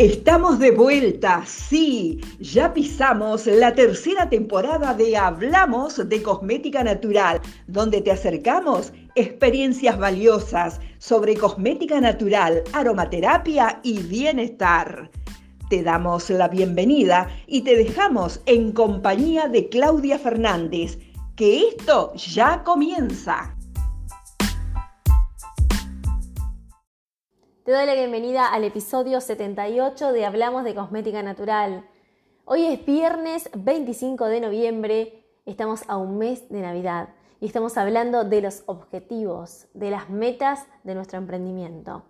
Estamos de vuelta, sí, ya pisamos la tercera temporada de Hablamos de Cosmética Natural, donde te acercamos experiencias valiosas sobre cosmética natural, aromaterapia y bienestar. Te damos la bienvenida y te dejamos en compañía de Claudia Fernández, que esto ya comienza. Te doy la bienvenida al episodio 78 de Hablamos de Cosmética Natural. Hoy es viernes 25 de noviembre, estamos a un mes de Navidad y estamos hablando de los objetivos, de las metas de nuestro emprendimiento.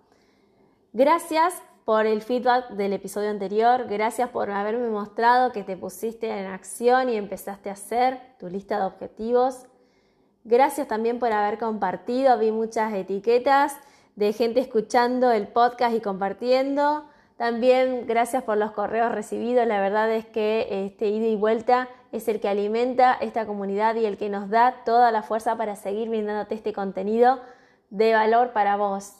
Gracias por el feedback del episodio anterior, gracias por haberme mostrado que te pusiste en acción y empezaste a hacer tu lista de objetivos. Gracias también por haber compartido, vi muchas etiquetas de gente escuchando el podcast y compartiendo. También gracias por los correos recibidos. La verdad es que este ida y vuelta es el que alimenta esta comunidad y el que nos da toda la fuerza para seguir brindándote este contenido de valor para vos.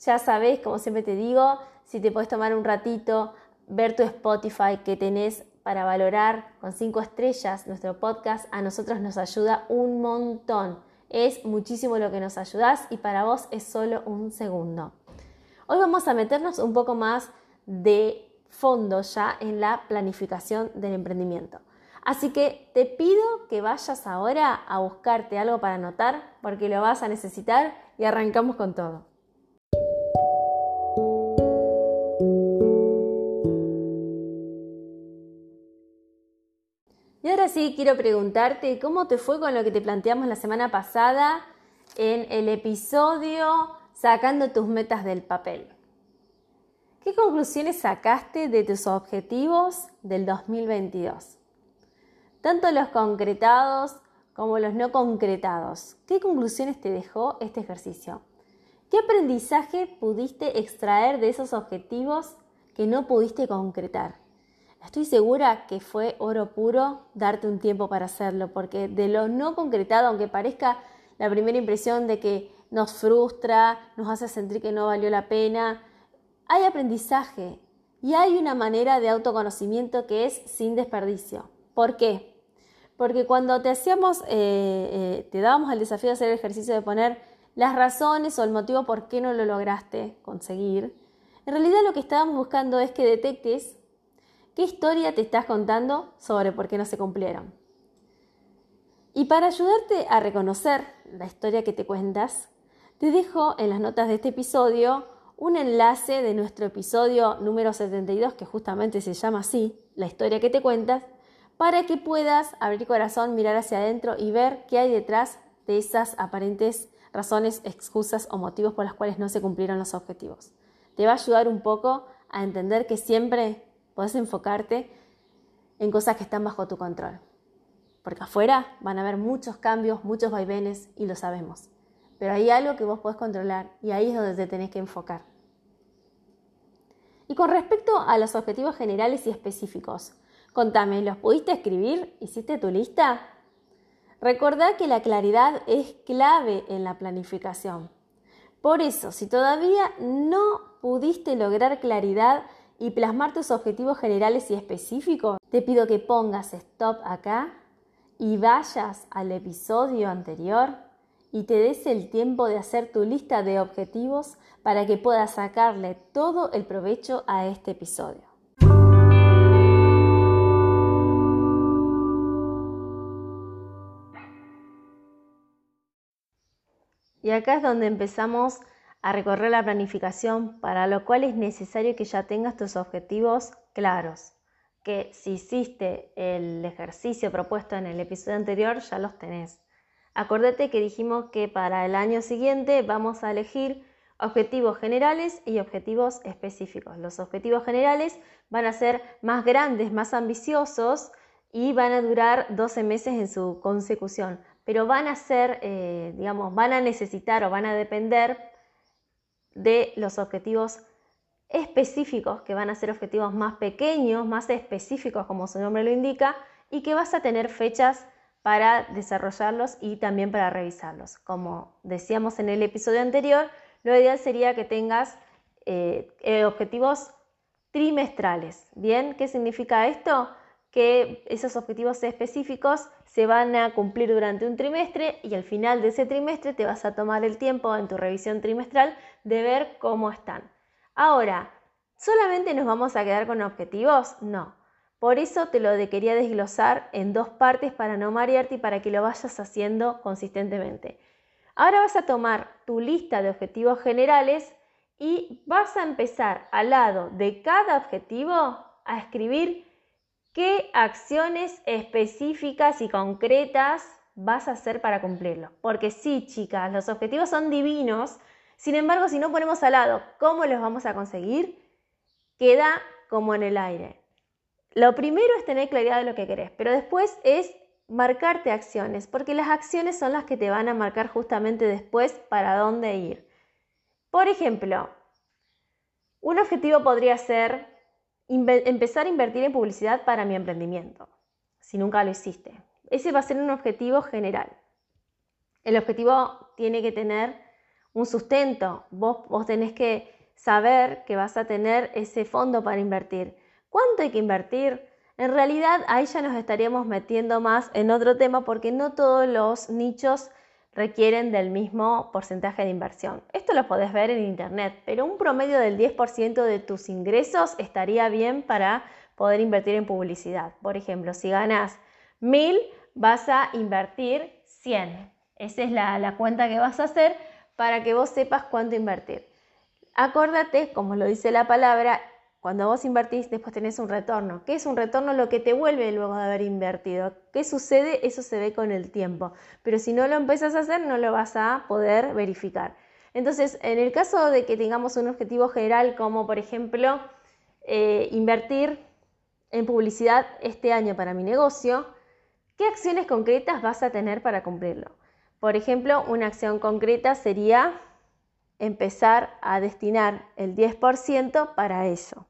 Ya sabés, como siempre te digo, si te puedes tomar un ratito, ver tu Spotify que tenés para valorar con cinco estrellas nuestro podcast, a nosotros nos ayuda un montón. Es muchísimo lo que nos ayudas y para vos es solo un segundo. Hoy vamos a meternos un poco más de fondo ya en la planificación del emprendimiento. Así que te pido que vayas ahora a buscarte algo para anotar porque lo vas a necesitar y arrancamos con todo. Sí quiero preguntarte cómo te fue con lo que te planteamos la semana pasada en el episodio Sacando tus metas del papel. ¿Qué conclusiones sacaste de tus objetivos del 2022? Tanto los concretados como los no concretados. ¿Qué conclusiones te dejó este ejercicio? ¿Qué aprendizaje pudiste extraer de esos objetivos que no pudiste concretar? Estoy segura que fue oro puro darte un tiempo para hacerlo, porque de lo no concretado, aunque parezca la primera impresión de que nos frustra, nos hace sentir que no valió la pena, hay aprendizaje y hay una manera de autoconocimiento que es sin desperdicio. ¿Por qué? Porque cuando te hacíamos, eh, eh, te dábamos el desafío de hacer el ejercicio de poner las razones o el motivo por qué no lo lograste conseguir, en realidad lo que estábamos buscando es que detectes ¿Qué historia te estás contando sobre por qué no se cumplieron? Y para ayudarte a reconocer la historia que te cuentas, te dejo en las notas de este episodio un enlace de nuestro episodio número 72, que justamente se llama así, la historia que te cuentas, para que puedas abrir corazón, mirar hacia adentro y ver qué hay detrás de esas aparentes razones, excusas o motivos por las cuales no se cumplieron los objetivos. Te va a ayudar un poco a entender que siempre Puedes enfocarte en cosas que están bajo tu control. Porque afuera van a haber muchos cambios, muchos vaivenes y lo sabemos. Pero hay algo que vos podés controlar y ahí es donde te tenés que enfocar. Y con respecto a los objetivos generales y específicos, contame, ¿los pudiste escribir? ¿Hiciste tu lista? Recordá que la claridad es clave en la planificación. Por eso, si todavía no pudiste lograr claridad y plasmar tus objetivos generales y específicos, te pido que pongas stop acá y vayas al episodio anterior y te des el tiempo de hacer tu lista de objetivos para que puedas sacarle todo el provecho a este episodio. Y acá es donde empezamos a recorrer la planificación, para lo cual es necesario que ya tengas tus objetivos claros, que si hiciste el ejercicio propuesto en el episodio anterior, ya los tenés. Acordate que dijimos que para el año siguiente vamos a elegir objetivos generales y objetivos específicos. Los objetivos generales van a ser más grandes, más ambiciosos y van a durar 12 meses en su consecución, pero van a ser, eh, digamos, van a necesitar o van a depender de los objetivos específicos, que van a ser objetivos más pequeños, más específicos, como su nombre lo indica, y que vas a tener fechas para desarrollarlos y también para revisarlos. Como decíamos en el episodio anterior, lo ideal sería que tengas eh, eh, objetivos trimestrales. ¿Bien? ¿Qué significa esto? Que esos objetivos específicos se van a cumplir durante un trimestre y al final de ese trimestre te vas a tomar el tiempo en tu revisión trimestral de ver cómo están. Ahora, ¿solamente nos vamos a quedar con objetivos? No. Por eso te lo quería desglosar en dos partes para no marearte y para que lo vayas haciendo consistentemente. Ahora vas a tomar tu lista de objetivos generales y vas a empezar al lado de cada objetivo a escribir qué acciones específicas y concretas vas a hacer para cumplirlo. Porque sí, chicas, los objetivos son divinos, sin embargo, si no ponemos al lado cómo los vamos a conseguir, queda como en el aire. Lo primero es tener claridad de lo que querés, pero después es marcarte acciones, porque las acciones son las que te van a marcar justamente después para dónde ir. Por ejemplo, un objetivo podría ser empezar a invertir en publicidad para mi emprendimiento, si nunca lo hiciste. Ese va a ser un objetivo general. El objetivo tiene que tener un sustento. Vos, vos tenés que saber que vas a tener ese fondo para invertir. ¿Cuánto hay que invertir? En realidad ahí ya nos estaríamos metiendo más en otro tema porque no todos los nichos requieren del mismo porcentaje de inversión. Esto lo podés ver en internet, pero un promedio del 10% de tus ingresos estaría bien para poder invertir en publicidad. Por ejemplo, si ganas 1000, vas a invertir 100. Esa es la, la cuenta que vas a hacer para que vos sepas cuánto invertir. Acordate, como lo dice la palabra, cuando vos invertís, después tenés un retorno. ¿Qué es un retorno? Lo que te vuelve luego de haber invertido. ¿Qué sucede? Eso se ve con el tiempo. Pero si no lo empiezas a hacer, no lo vas a poder verificar. Entonces, en el caso de que tengamos un objetivo general, como por ejemplo eh, invertir en publicidad este año para mi negocio, ¿qué acciones concretas vas a tener para cumplirlo? Por ejemplo, una acción concreta sería empezar a destinar el 10% para eso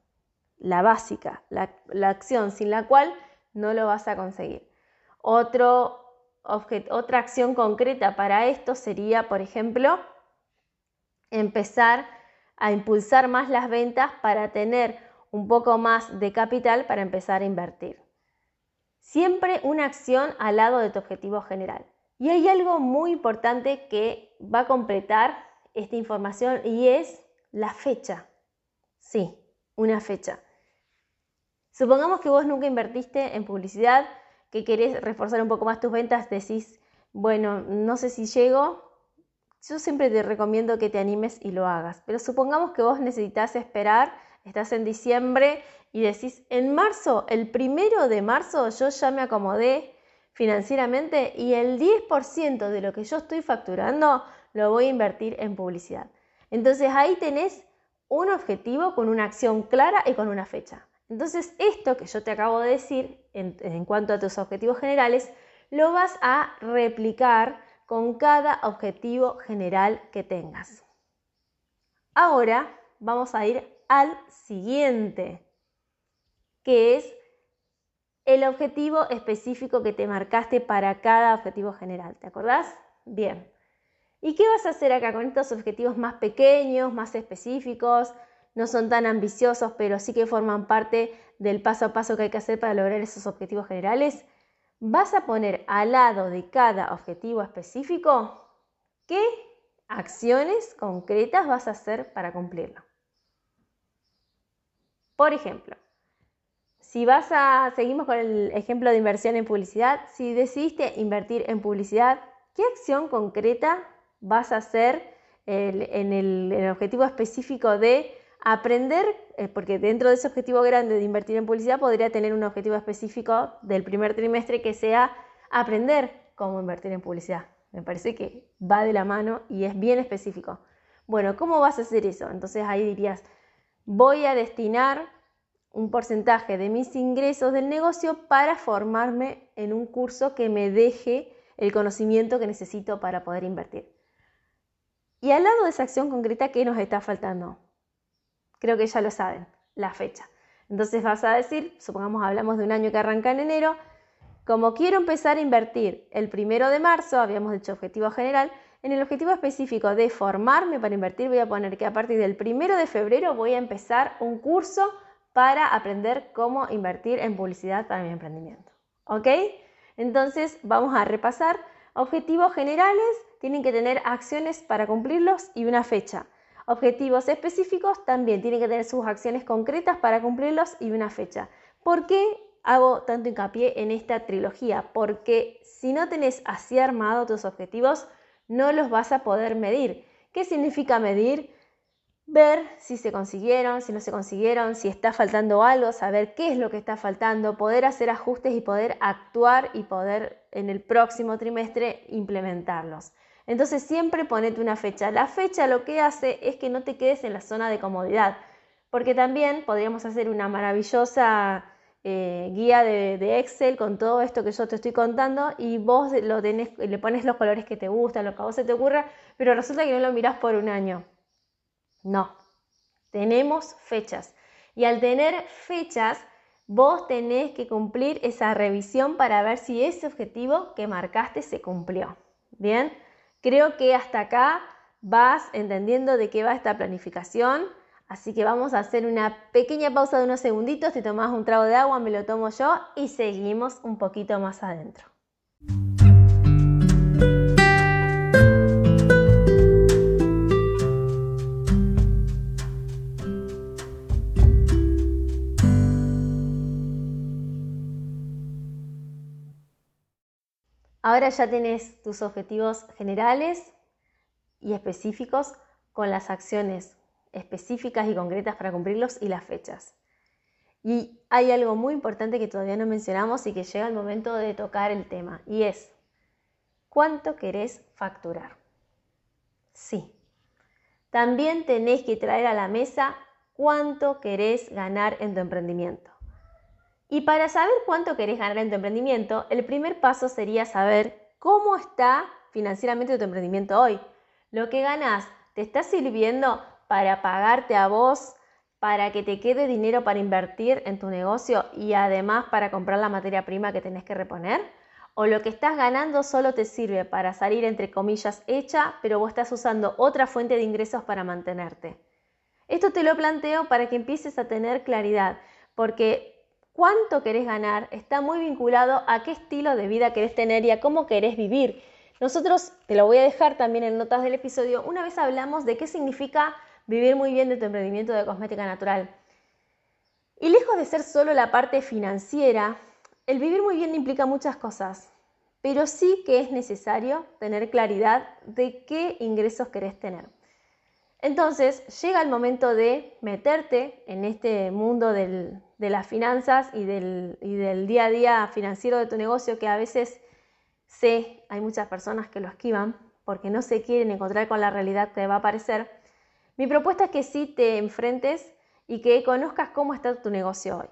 la básica, la, acción sin la cual no lo vas a conseguir. otra acción concreta para esto sería, por ejemplo, empezar a impulsar más las ventas para tener un poco más de capital para empezar a invertir. Siempre una acción al lado de tu objetivo general. Y hay algo muy importante que va a completar esta información y es la fecha. Sí, una fecha. Supongamos que vos nunca invertiste en publicidad, que querés reforzar un poco más tus ventas, decís, bueno, no sé si llego. Yo siempre te recomiendo que te animes y lo hagas, pero supongamos que vos necesitas esperar, estás en diciembre y decís, en marzo, el primero de marzo, yo ya me acomodé financieramente y el 10% de lo que yo estoy facturando lo voy a invertir en publicidad. Entonces ahí tenés un objetivo con una acción clara y con una fecha. Entonces, esto que yo te acabo de decir en, cuanto a tus objetivos generales, lo vas a replicar con cada objetivo general que tengas. Ahora vamos a ir al siguiente, que es el objetivo específico que te marcaste para cada objetivo general. ¿Te acordás? Bien. ¿Y qué vas a hacer acá con estos objetivos más pequeños, más específicos? No son tan ambiciosos, pero sí que forman parte del paso a paso que hay que hacer para lograr esos objetivos generales, vas a poner al lado de cada objetivo específico qué acciones concretas vas a hacer para cumplirlo. Por ejemplo, si vas a, seguimos con el ejemplo de inversión en publicidad, si decidiste invertir en publicidad, ¿qué acción concreta vas a hacer en el objetivo específico de Aprender, eh, porque dentro de ese objetivo grande de invertir en publicidad podría tener un objetivo específico del primer trimestre que sea aprender cómo invertir en publicidad. Me parece que va de la mano y es bien específico. Bueno, ¿cómo vas a hacer eso? Entonces ahí dirías, voy a destinar un porcentaje de mis ingresos del negocio para formarme en un curso que me deje el conocimiento que necesito para poder invertir. Y al lado de esa acción concreta, ¿qué nos está faltando? Creo que ya lo saben, la fecha. Entonces vas a decir, supongamos hablamos de un año que arranca en enero, como quiero empezar a invertir el primero de marzo, habíamos dicho objetivo general, en el objetivo específico de formarme para invertir voy a poner que a partir del primero de febrero voy a empezar un curso para aprender cómo invertir en publicidad para mi emprendimiento. ¿Ok? Entonces vamos a repasar. Objetivos generales tienen que tener acciones para cumplirlos y una fecha. Objetivos específicos también tienen que tener sus acciones concretas para cumplirlos y una fecha. ¿Por qué hago tanto hincapié en esta trilogía? Porque si no tenés así armado tus objetivos, no los vas a poder medir. ¿Qué significa medir? Ver si se consiguieron, si no se consiguieron, si está faltando algo, saber qué es lo que está faltando, poder hacer ajustes y poder actuar y poder en el próximo trimestre implementarlos. Entonces siempre ponete una fecha. La fecha lo que hace es que no te quedes en la zona de comodidad, porque también podríamos hacer una maravillosa eh, guía de, Excel con todo esto que yo te estoy contando y vos lo le pones los colores que te gustan, lo que a vos se te ocurra, pero resulta que no lo mirás por un año. No, tenemos fechas. Y al tener fechas, vos tenés que cumplir esa revisión para ver si ese objetivo que marcaste se cumplió. Bien. Creo que hasta acá vas entendiendo de qué va esta planificación, así que vamos a hacer una pequeña pausa de unos segunditos, te tomas un trago de agua, me lo tomo yo y seguimos un poquito más adentro. Ahora ya tienes tus objetivos generales y específicos con las acciones específicas y concretas para cumplirlos y las fechas. Y hay algo muy importante que todavía no mencionamos y que llega el momento de tocar el tema, y es, ¿cuánto querés facturar? Sí. También tenés que traer a la mesa cuánto querés ganar en tu emprendimiento. Y para saber cuánto querés ganar en tu emprendimiento, el primer paso sería saber cómo está financieramente tu emprendimiento hoy. Lo que ganas, ¿te está sirviendo para pagarte a vos, para que te quede dinero para invertir en tu negocio y además para comprar la materia prima que tenés que reponer? ¿O lo que estás ganando solo te sirve para salir entre comillas hecha, pero vos estás usando otra fuente de ingresos para mantenerte? Esto te lo planteo para que empieces a tener claridad, porque cuánto querés ganar está muy vinculado a qué estilo de vida querés tener y a cómo querés vivir. Nosotros, te lo voy a dejar también en notas del episodio, una vez hablamos de qué significa vivir muy bien de tu emprendimiento de cosmética natural. Y lejos de ser solo la parte financiera, el vivir muy bien implica muchas cosas, pero sí que es necesario tener claridad de qué ingresos querés tener. Entonces llega el momento de meterte en este mundo de las finanzas y del, día a día financiero de tu negocio que a veces sé, hay muchas personas que lo esquivan porque no se quieren encontrar con la realidad que va a aparecer. Mi propuesta es que sí te enfrentes y que conozcas cómo está tu negocio hoy.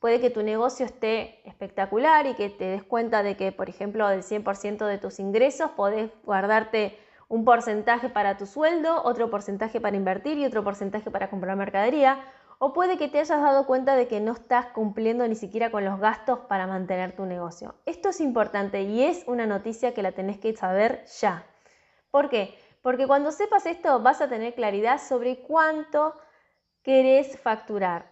Puede que tu negocio esté espectacular y que te des cuenta de que, por ejemplo, del 100% de tus ingresos podés guardarte un porcentaje para tu sueldo, otro porcentaje para invertir y otro porcentaje para comprar mercadería. O puede que te hayas dado cuenta de que no estás cumpliendo ni siquiera con los gastos para mantener tu negocio. Esto es importante y es una noticia que la tenés que saber ya. ¿Por qué? Porque cuando sepas esto vas a tener claridad sobre cuánto querés facturar.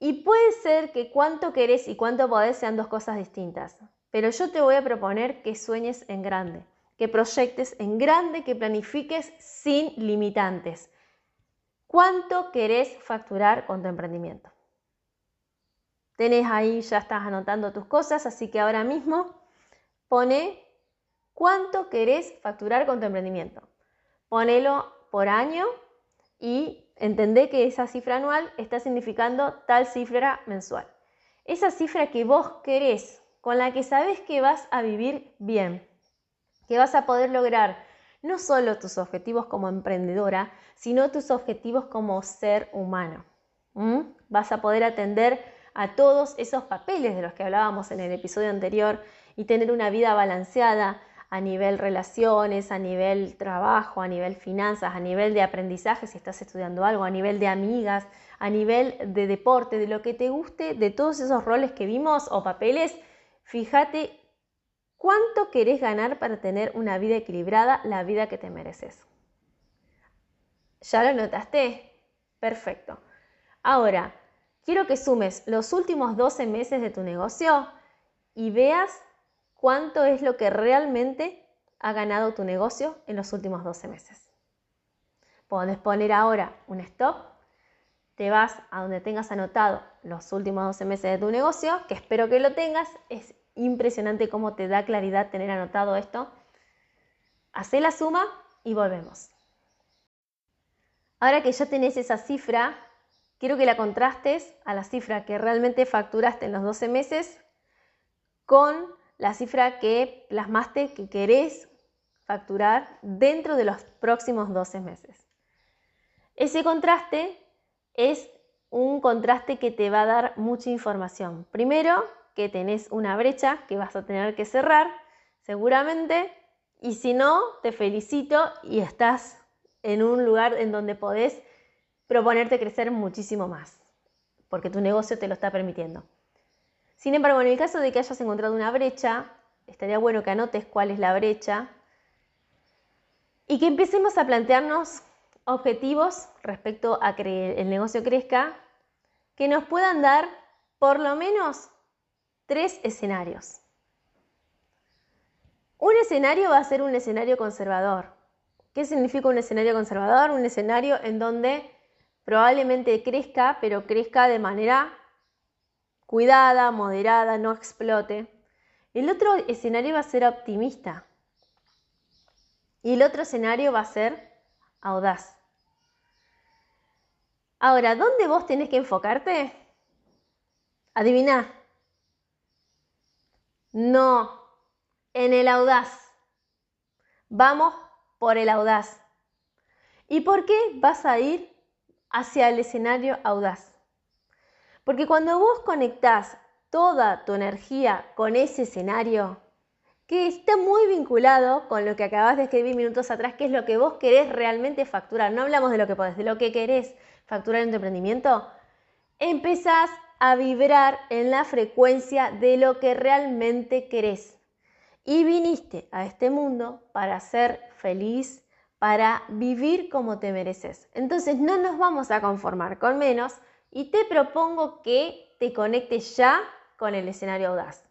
Y puede ser que cuánto querés y cuánto podés sean dos cosas distintas. Pero yo te voy a proponer que sueñes en grande que proyectes en grande, que planifiques sin limitantes. ¿Cuánto querés facturar con tu emprendimiento? Tenés ahí, ya estás anotando tus cosas, así que ahora mismo pone cuánto querés facturar con tu emprendimiento. Ponelo por año y entendé que esa cifra anual está significando tal cifra mensual. Esa cifra que vos querés, con la que sabes que vas a vivir bien, que vas a poder lograr no solo tus objetivos como emprendedora, sino tus objetivos como ser humano. Vas a poder atender a todos esos papeles de los que hablábamos en el episodio anterior y tener una vida balanceada a nivel relaciones, a nivel trabajo, a nivel finanzas, a nivel de aprendizaje si estás estudiando algo, a nivel de amigas, a nivel de deporte, de lo que te guste, de todos esos roles que vimos o papeles, fíjate ¿Cuánto querés ganar para tener una vida equilibrada, la vida que te mereces? ¿Ya lo notaste? Perfecto. Ahora, quiero que sumes los últimos 12 meses de tu negocio y veas cuánto es lo que realmente ha ganado tu negocio en los últimos 12 meses. Puedes poner ahora un stop, te vas a donde tengas anotado los últimos 12 meses de tu negocio, que espero que lo tengas, es impresionante cómo te da claridad tener anotado esto. Hacé la suma y volvemos. Ahora que ya tenés esa cifra, quiero que la contrastes a la cifra que realmente facturaste en los 12 meses con la cifra que plasmaste que querés facturar dentro de los próximos 12 meses. Ese contraste es un contraste que te va a dar mucha información. Primero, que tenés una brecha que vas a tener que cerrar, seguramente, y si no, te felicito y estás en un lugar en donde podés proponerte crecer muchísimo más, porque tu negocio te lo está permitiendo. Sin embargo, en el caso de que hayas encontrado una brecha, estaría bueno que anotes cuál es la brecha y que empecemos a plantearnos objetivos respecto a que el negocio crezca que nos puedan dar por lo menos tres escenarios. Un escenario va a ser un escenario conservador. ¿Qué significa un escenario conservador? Un escenario en donde probablemente crezca, pero crezca de manera cuidada, moderada, no explote. El otro escenario va a ser optimista. Y el otro escenario va a ser audaz. Ahora, ¿dónde vos tenés que enfocarte? Adivina. No, en el audaz. Vamos por el audaz. ¿Y por qué vas a ir hacia el escenario audaz? Porque cuando vos conectás toda tu energía con ese escenario, que está muy vinculado con lo que acabas de escribir minutos atrás, que es lo que vos querés realmente facturar. No hablamos de lo que podés, de lo que querés facturar en tu emprendimiento. Empezás a vibrar en la frecuencia de lo que realmente querés. Y viniste a este mundo para ser feliz, para vivir como te mereces. Entonces no nos vamos a conformar con menos y te propongo que te conectes ya con el escenario audaz.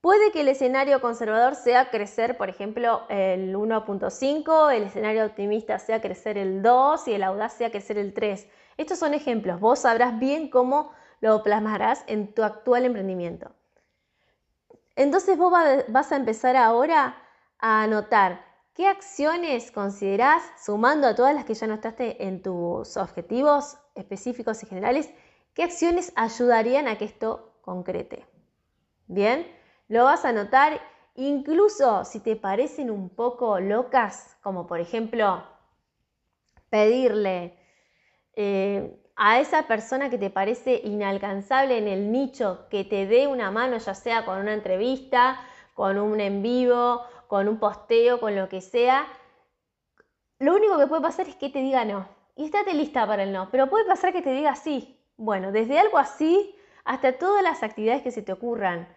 Puede que el escenario conservador sea crecer, por ejemplo, el 1.5, el escenario optimista sea crecer el 2 y el audaz sea crecer el 3. Estos son ejemplos. Vos sabrás bien cómo lo plasmarás en tu actual emprendimiento. Entonces vos vas a empezar ahora a anotar qué acciones considerás, sumando a todas las que ya notaste en tus objetivos específicos y generales, qué acciones ayudarían a que esto concrete. Bien, lo vas a notar incluso si te parecen un poco locas, como por ejemplo pedirle eh, a esa persona que te parece inalcanzable en el nicho que te dé una mano, ya sea con una entrevista, con un en vivo, con un posteo, con lo que sea, lo único que puede pasar es que te diga no. Y estate lista para el no. Pero puede pasar que te diga sí. Bueno, desde algo así hasta todas las actividades que se te ocurran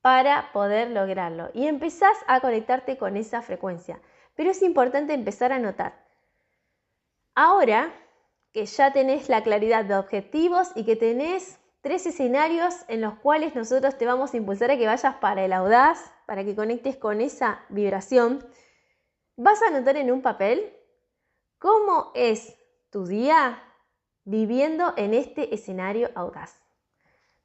para poder lograrlo. Y empezás a conectarte con esa frecuencia. Pero es importante empezar a notar. Ahora que ya tenés la claridad de objetivos y que tenés tres escenarios en los cuales nosotros te vamos a impulsar a que vayas para el audaz, para que conectes con esa vibración, vas a anotar en un papel cómo es tu día viviendo en este escenario audaz.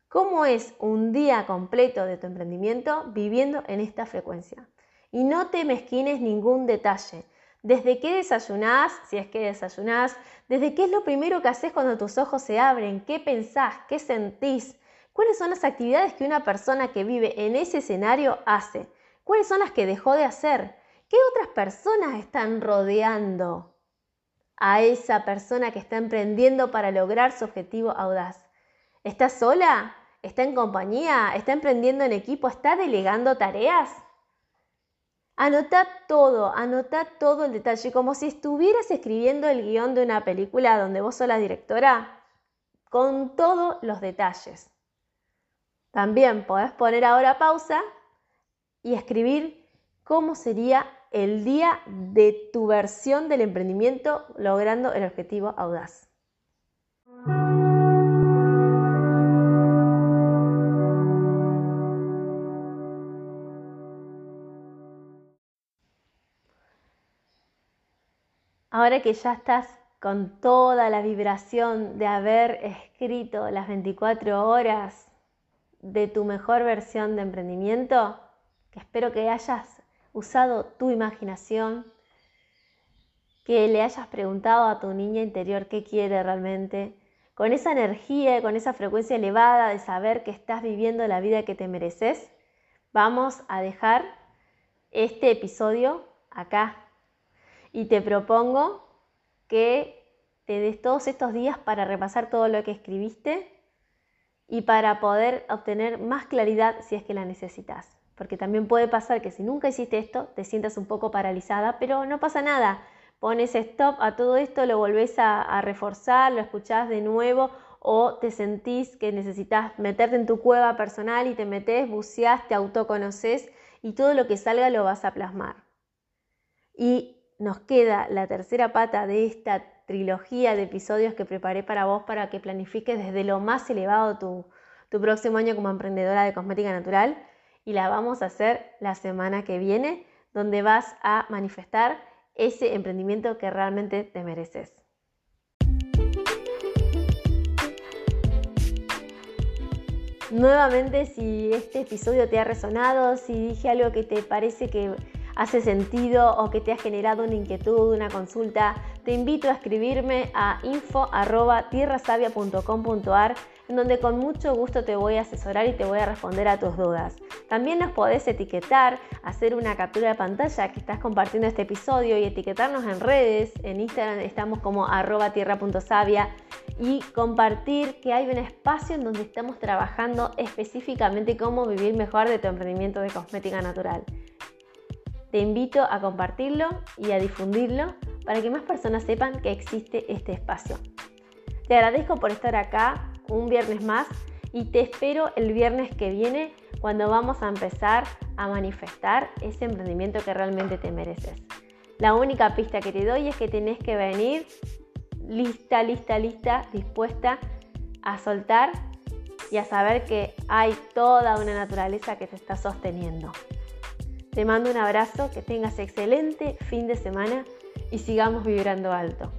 ¿Cómo es un día completo de tu emprendimiento viviendo en esta frecuencia? Y no te mezquines ningún detalle. Desde qué desayunás, si es que desayunás, desde qué es lo primero que haces cuando tus ojos se abren, qué pensás, qué sentís, cuáles son las actividades que una persona que vive en ese escenario hace, cuáles son las que dejó de hacer, qué otras personas están rodeando a esa persona que está emprendiendo para lograr su objetivo audaz. ¿Estás sola? ¿Está en compañía? ¿Está emprendiendo en equipo? ¿Está delegando tareas? Anota todo, anota todo el detalle, como si estuvieras escribiendo el guion de una película donde vos sos la directora, con todos los detalles. También podés poner ahora pausa y escribir cómo sería el día de tu versión del emprendimiento logrando el objetivo audaz. Ahora que ya estás con toda la vibración de haber escrito las 24 horas de tu mejor versión de emprendimiento, que espero que hayas usado tu imaginación, que le hayas preguntado a tu niña interior qué quiere realmente, con esa energía, con esa frecuencia elevada de saber que estás viviendo la vida que te mereces, vamos a dejar este episodio acá. Y te propongo que te des todos estos días para repasar todo lo que escribiste y para poder obtener más claridad si es que la necesitas. Porque también puede pasar que si nunca hiciste esto, te sientas un poco paralizada, pero no pasa nada. Pones stop a todo esto, lo volvés a, reforzar, lo escuchás de nuevo o te sentís que necesitas meterte en tu cueva personal y te metes, buceás, te autoconoces y todo lo que salga lo vas a plasmar. Y nos queda la tercera pata de esta trilogía de episodios que preparé para vos para que planifiques desde lo más elevado tu, tu próximo año como emprendedora de cosmética natural y la vamos a hacer la semana que viene donde vas a manifestar ese emprendimiento que realmente te mereces. Nuevamente, si este episodio te ha resonado, si dije algo que te parece que hace sentido o que te ha generado una inquietud, una consulta, te invito a escribirme a info.tierrasavia.com.ar en donde con mucho gusto te voy a asesorar y te voy a responder a tus dudas. También nos podés etiquetar, hacer una captura de pantalla que estás compartiendo este episodio y etiquetarnos en redes. En Instagram estamos como arroba tierra.savia y compartir que hay un espacio en donde estamos trabajando específicamente cómo vivir mejor de tu emprendimiento de cosmética natural. Te invito a compartirlo y a difundirlo para que más personas sepan que existe este espacio. Te agradezco por estar acá un viernes más y te espero el viernes que viene cuando vamos a empezar a manifestar ese emprendimiento que realmente te mereces. La única pista que te doy es que tenés que venir lista, lista, lista, dispuesta a soltar y a saber que hay toda una naturaleza que te está sosteniendo. Te mando un abrazo, que tengas excelente fin de semana y sigamos vibrando alto.